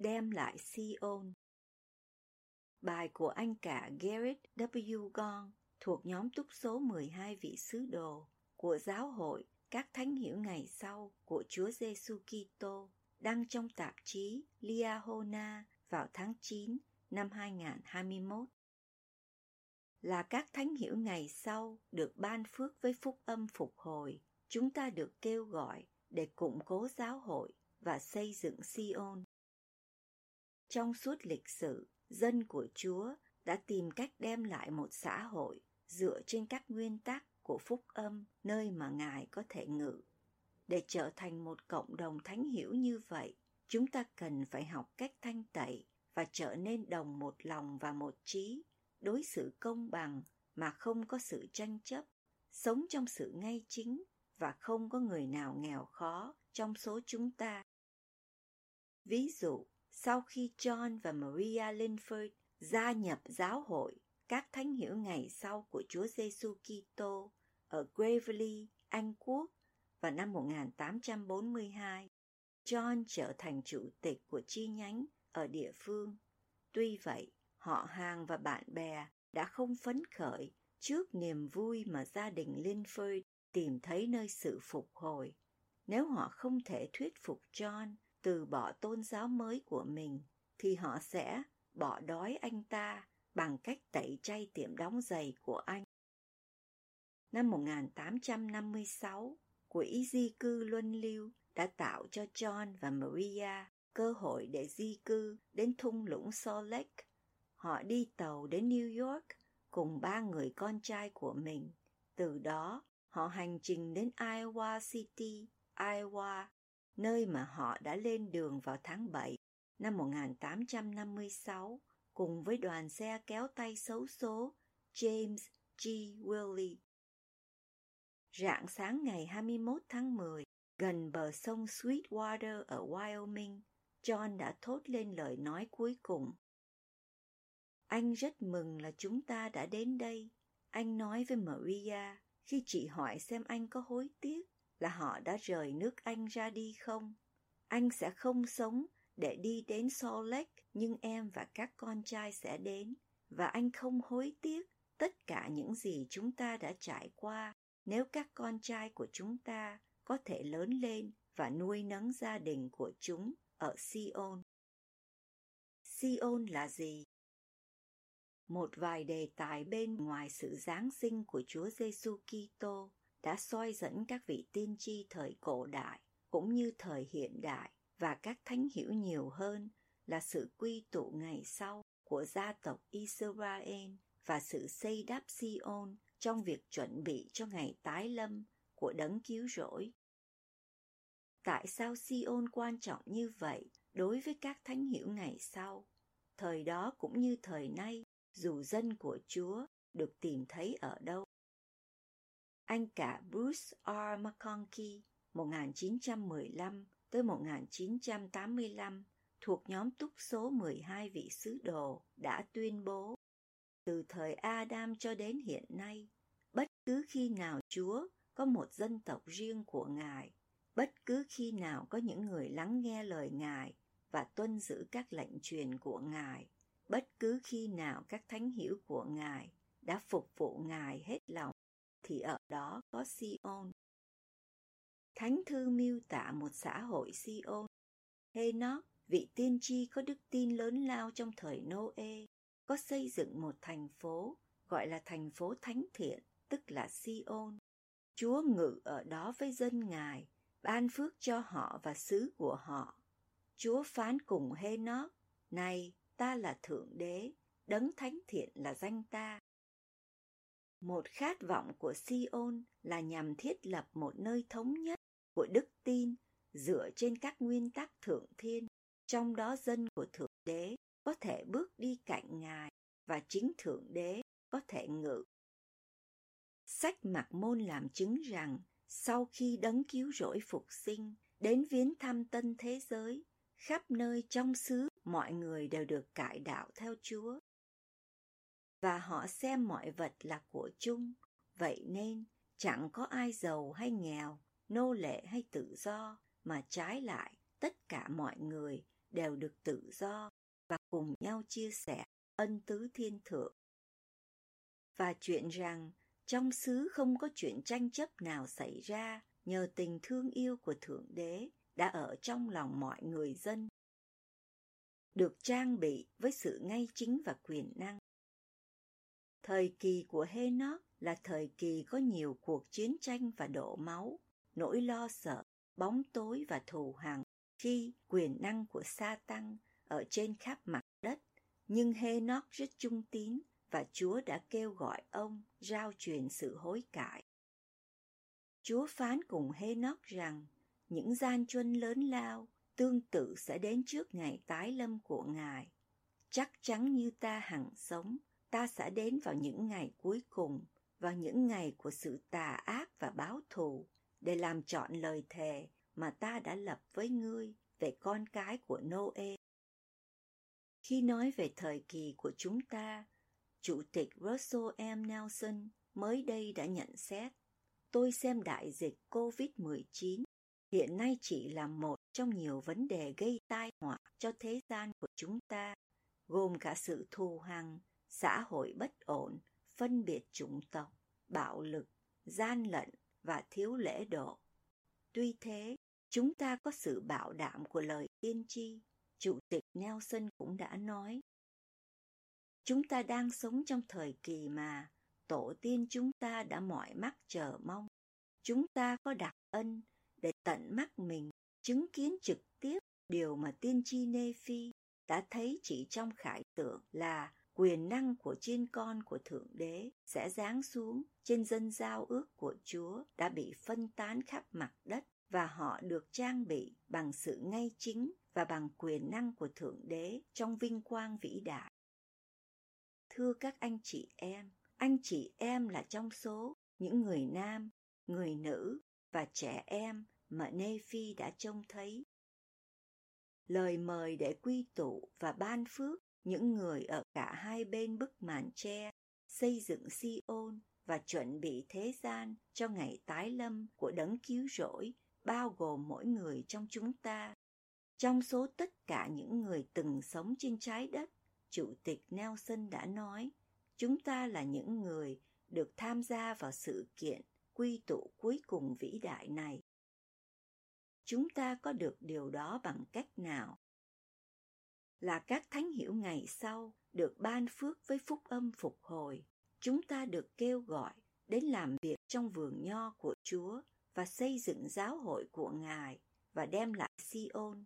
Đem lại Sion. Bài của anh cả Garrett W. Gong thuộc nhóm túc số 12 vị sứ đồ của giáo hội các thánh hiểu ngày sau của Chúa Giêsu Kitô đăng trong tạp chí Liahona vào tháng 9 năm 2021. Là các thánh hiểu ngày sau được ban phước với phúc âm phục hồi, chúng ta được kêu gọi để củng cố giáo hội và xây dựng Sion. Trong suốt lịch sử, dân của Chúa đã tìm cách đem lại một xã hội dựa trên các nguyên tắc của phúc âm nơi mà Ngài có thể ngự. Để trở thành một cộng đồng thánh hiểu như vậy, chúng ta cần phải học cách thanh tẩy và trở nên đồng một lòng và một trí, đối xử công bằng mà không có sự tranh chấp, sống trong sự ngay chính và không có người nào nghèo khó trong số chúng ta. Ví dụ, sau khi John và Maria Linford gia nhập giáo hội các thánh hiểu ngày sau của Chúa Giêsu Kitô ở Gravely, Anh Quốc vào năm 1842. John trở thành chủ tịch của chi nhánh ở địa phương. Tuy vậy, họ hàng và bạn bè đã không phấn khởi trước niềm vui mà gia đình Linford tìm thấy nơi sự phục hồi. Nếu họ không thể thuyết phục John từ bỏ tôn giáo mới của mình thì họ sẽ bỏ đói anh ta bằng cách tẩy chay tiệm đóng giày của anh. Năm 1856, quỹ di cư luân lưu đã tạo cho John và Maria cơ hội để di cư đến thung lũng Salt Lake. Họ đi tàu đến New York cùng ba người con trai của mình. Từ đó, họ hành trình đến Iowa City, Iowa nơi mà họ đã lên đường vào tháng 7 năm 1856 cùng với đoàn xe kéo tay xấu số James G. Willey. Rạng sáng ngày 21 tháng 10, gần bờ sông Sweetwater ở Wyoming, John đã thốt lên lời nói cuối cùng. Anh rất mừng là chúng ta đã đến đây, anh nói với Maria khi chị hỏi xem anh có hối tiếc là họ đã rời nước Anh ra đi không? Anh sẽ không sống để đi đến Salt Lake, nhưng em và các con trai sẽ đến, và anh không hối tiếc tất cả những gì chúng ta đã trải qua nếu các con trai của chúng ta có thể lớn lên và nuôi nấng gia đình của chúng ở Sion. Sion là gì? Một vài đề tài bên ngoài sự Giáng sinh của Chúa Giêsu Kitô đã soi dẫn các vị tiên tri thời cổ đại cũng như thời hiện đại và các thánh hiểu nhiều hơn là sự quy tụ ngày sau của gia tộc Israel và sự xây đắp Sion trong việc chuẩn bị cho ngày tái lâm của đấng cứu rỗi. Tại sao Sion quan trọng như vậy đối với các thánh hiểu ngày sau? Thời đó cũng như thời nay, dù dân của Chúa được tìm thấy ở đâu, anh cả Bruce R. McConkie 1915 tới 1985 thuộc nhóm túc số 12 vị sứ đồ đã tuyên bố từ thời Adam cho đến hiện nay, bất cứ khi nào Chúa có một dân tộc riêng của Ngài, bất cứ khi nào có những người lắng nghe lời Ngài và tuân giữ các lệnh truyền của Ngài, bất cứ khi nào các thánh hiểu của Ngài đã phục vụ Ngài hết lòng thì ở đó có Sion. Thánh thư miêu tả một xã hội Sion. Henoch, vị tiên tri có đức tin lớn lao trong thời Noe, có xây dựng một thành phố gọi là thành phố thánh thiện, tức là Sion. Chúa ngự ở đó với dân Ngài, ban phước cho họ và xứ của họ. Chúa phán cùng Henoch, này ta là Thượng Đế, đấng thánh thiện là danh ta. Một khát vọng của Sion là nhằm thiết lập một nơi thống nhất của đức tin dựa trên các nguyên tắc thượng thiên, trong đó dân của Thượng Đế có thể bước đi cạnh Ngài và chính Thượng Đế có thể ngự. Sách Mạc Môn làm chứng rằng sau khi đấng cứu rỗi phục sinh đến viếng thăm tân thế giới, khắp nơi trong xứ mọi người đều được cải đạo theo Chúa. Và họ xem mọi vật là của chung, vậy nên chẳng có ai giàu hay nghèo, nô lệ hay tự do, mà trái lại tất cả mọi người đều được tự do và cùng nhau chia sẻ ân tứ thiên thượng. Và chuyện rằng trong xứ không có chuyện tranh chấp nào xảy ra nhờ tình thương yêu của Thượng Đế đã ở trong lòng mọi người dân. Được trang bị với sự ngay chính và quyền năng. Thời kỳ của Henoch là thời kỳ có nhiều cuộc chiến tranh và đổ máu, nỗi lo sợ, bóng tối và thù hằn khi quyền năng của sa tăng ở trên khắp mặt đất. Nhưng Henoch rất trung tín và Chúa đã kêu gọi ông rao truyền sự hối cải. Chúa phán cùng Henoch rằng những gian truân lớn lao tương tự sẽ đến trước ngày tái lâm của Ngài. Chắc chắn như ta hằng sống, ta sẽ đến vào những ngày cuối cùng, vào những ngày của sự tà ác và báo thù, để làm trọn lời thề mà ta đã lập với ngươi về con cái của Noe. Khi nói về thời kỳ của chúng ta, Chủ tịch Russell M. Nelson mới đây đã nhận xét, tôi xem đại dịch COVID-19 hiện nay chỉ là một trong nhiều vấn đề gây tai họa cho thế gian của chúng ta, gồm cả sự thù hằn, xã hội bất ổn, phân biệt chủng tộc, bạo lực, gian lận và thiếu lễ độ. Tuy thế, chúng ta có sự bảo đảm của lời tiên tri. Chủ tịch Nelson cũng đã nói, Chúng ta đang sống trong thời kỳ mà tổ tiên chúng ta đã mỏi mắt chờ mong. Chúng ta có đặc ân để tận mắt mình chứng kiến trực tiếp điều mà tiên tri Nê Phi đã thấy chỉ trong khải tượng là quyền năng của chiên con của Thượng Đế sẽ giáng xuống trên dân giao ước của Chúa đã bị phân tán khắp mặt đất và họ được trang bị bằng sự ngay chính và bằng quyền năng của Thượng Đế trong vinh quang vĩ đại. Thưa các anh chị em, anh chị em là trong số những người nam, người nữ và trẻ em mà Nephi đã trông thấy. Lời mời để quy tụ và ban phước những người ở cả hai bên bức màn tre xây dựng siôn và chuẩn bị thế gian cho ngày tái lâm của đấng cứu rỗi bao gồm mỗi người trong chúng ta. Trong số tất cả những người từng sống trên trái đất, Chủ tịch Nelson đã nói, chúng ta là những người được tham gia vào sự kiện quy tụ cuối cùng vĩ đại này. Chúng ta có được điều đó bằng cách nào? Là các thánh hiểu ngày sau được ban phước với phúc âm phục hồi. Chúng ta được kêu gọi đến làm việc trong vườn nho của Chúa và xây dựng giáo hội của Ngài và đem lại Sion.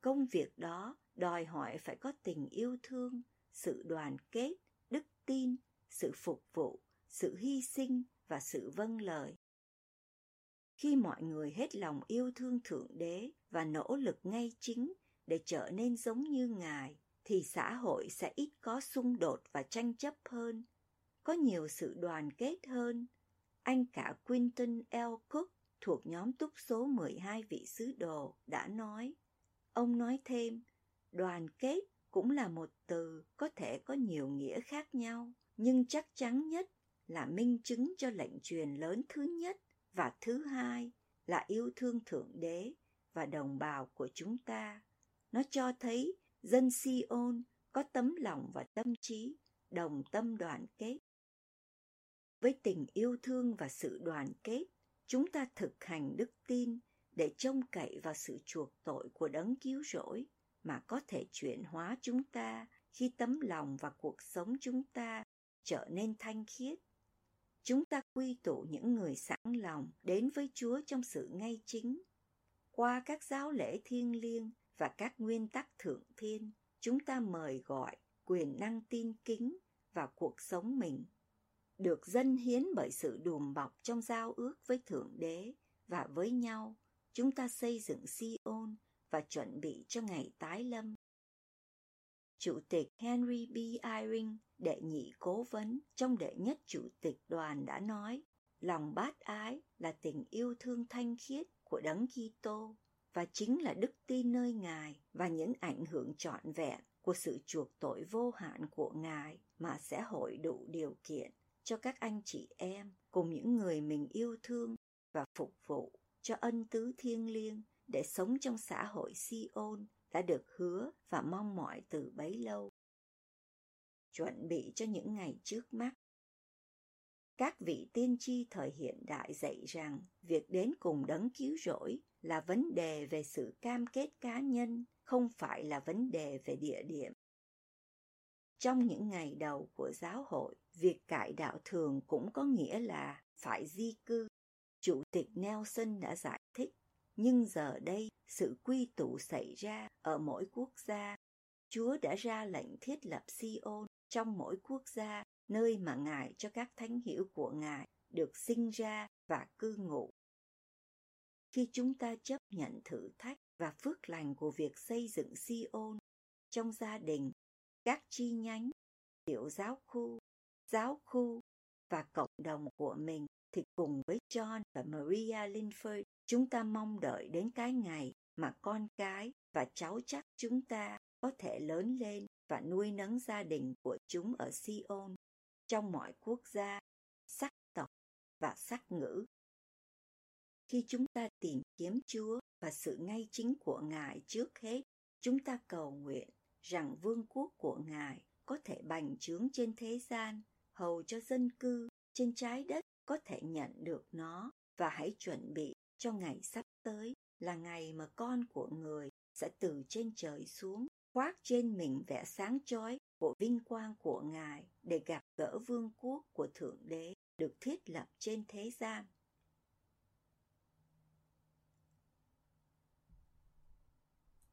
Công việc đó đòi hỏi phải có tình yêu thương, sự đoàn kết, đức tin, sự phục vụ, sự hy sinh và sự vâng lời. Khi mọi người hết lòng yêu thương Thượng Đế và nỗ lực ngay chính để trở nên giống như Ngài, thì xã hội sẽ ít có xung đột và tranh chấp hơn, có nhiều sự đoàn kết hơn. Anh cả Quinton L. Cook thuộc nhóm túc số 12 vị sứ đồ đã nói. Ông nói thêm, đoàn kết cũng là một từ có thể có nhiều nghĩa khác nhau, nhưng chắc chắn nhất là minh chứng cho lệnh truyền lớn thứ nhất và thứ hai là yêu thương Thượng Đế và đồng bào của chúng ta. Nó cho thấy dân Sion có tấm lòng và tâm trí, đồng tâm đoàn kết. Với tình yêu thương và sự đoàn kết, chúng ta thực hành đức tin để trông cậy vào sự chuộc tội của đấng cứu rỗi mà có thể chuyển hóa chúng ta khi tấm lòng và cuộc sống chúng ta trở nên thanh khiết. Chúng ta quy tụ những người sẵn lòng đến với Chúa trong sự ngay chính. Qua các giáo lễ thiêng liêng và các nguyên tắc thượng thiên, chúng ta mời gọi quyền năng tin kính vào cuộc sống mình. được dân hiến bởi sự đùm bọc trong giao ước với Thượng Đế và với nhau, chúng ta xây dựng Sion và chuẩn bị cho ngày tái lâm. Chủ tịch Henry B. Eyring, đệ nhị cố vấn trong đệ nhất chủ tịch đoàn đã nói, lòng bát ái là tình yêu thương thanh khiết của Đấng Kitô và chính là đức tin nơi Ngài và những ảnh hưởng trọn vẹn của sự chuộc tội vô hạn của Ngài mà sẽ hội đủ điều kiện cho các anh chị em cùng những người mình yêu thương và phục vụ cho ân tứ thiêng liêng để sống trong xã hội Sion đã được hứa và mong mỏi từ bấy lâu. Chuẩn bị cho những ngày trước mắt. Các vị tiên tri thời hiện đại dạy rằng việc đến cùng đấng cứu rỗi là vấn đề về sự cam kết cá nhân, không phải là vấn đề về địa điểm. Trong những ngày đầu của giáo hội, việc cải đạo thường cũng có nghĩa là phải di cư. Chủ tịch Nelson đã giải thích, nhưng giờ đây sự quy tụ xảy ra ở mỗi quốc gia. Chúa đã ra lệnh thiết lập Sion trong mỗi quốc gia, nơi mà Ngài cho các thánh hiểu của Ngài được sinh ra và cư ngụ. Khi chúng ta chấp nhận thử thách và phước lành của việc xây dựng Sion trong gia đình, các chi nhánh, tiểu giáo khu, giáo khu và cộng đồng của mình thì cùng với John và Maria Linford, chúng ta mong đợi đến cái ngày mà con cái và cháu chắc chúng ta có thể lớn lên và nuôi nấng gia đình của chúng ở Sion trong mọi quốc gia, sắc tộc và sắc ngữ. Khi chúng ta tìm kiếm Chúa và sự ngay chính của Ngài trước hết, chúng ta cầu nguyện rằng vương quốc của Ngài có thể bành trướng trên thế gian, hầu cho dân cư trên trái đất có thể nhận được nó và hãy chuẩn bị cho ngày sắp tới là ngày mà con của người sẽ từ trên trời xuống, khoác trên mình vẻ sáng chói của vinh quang của Ngài để gặp gỡ vương quốc của Thượng Đế được thiết lập trên thế gian.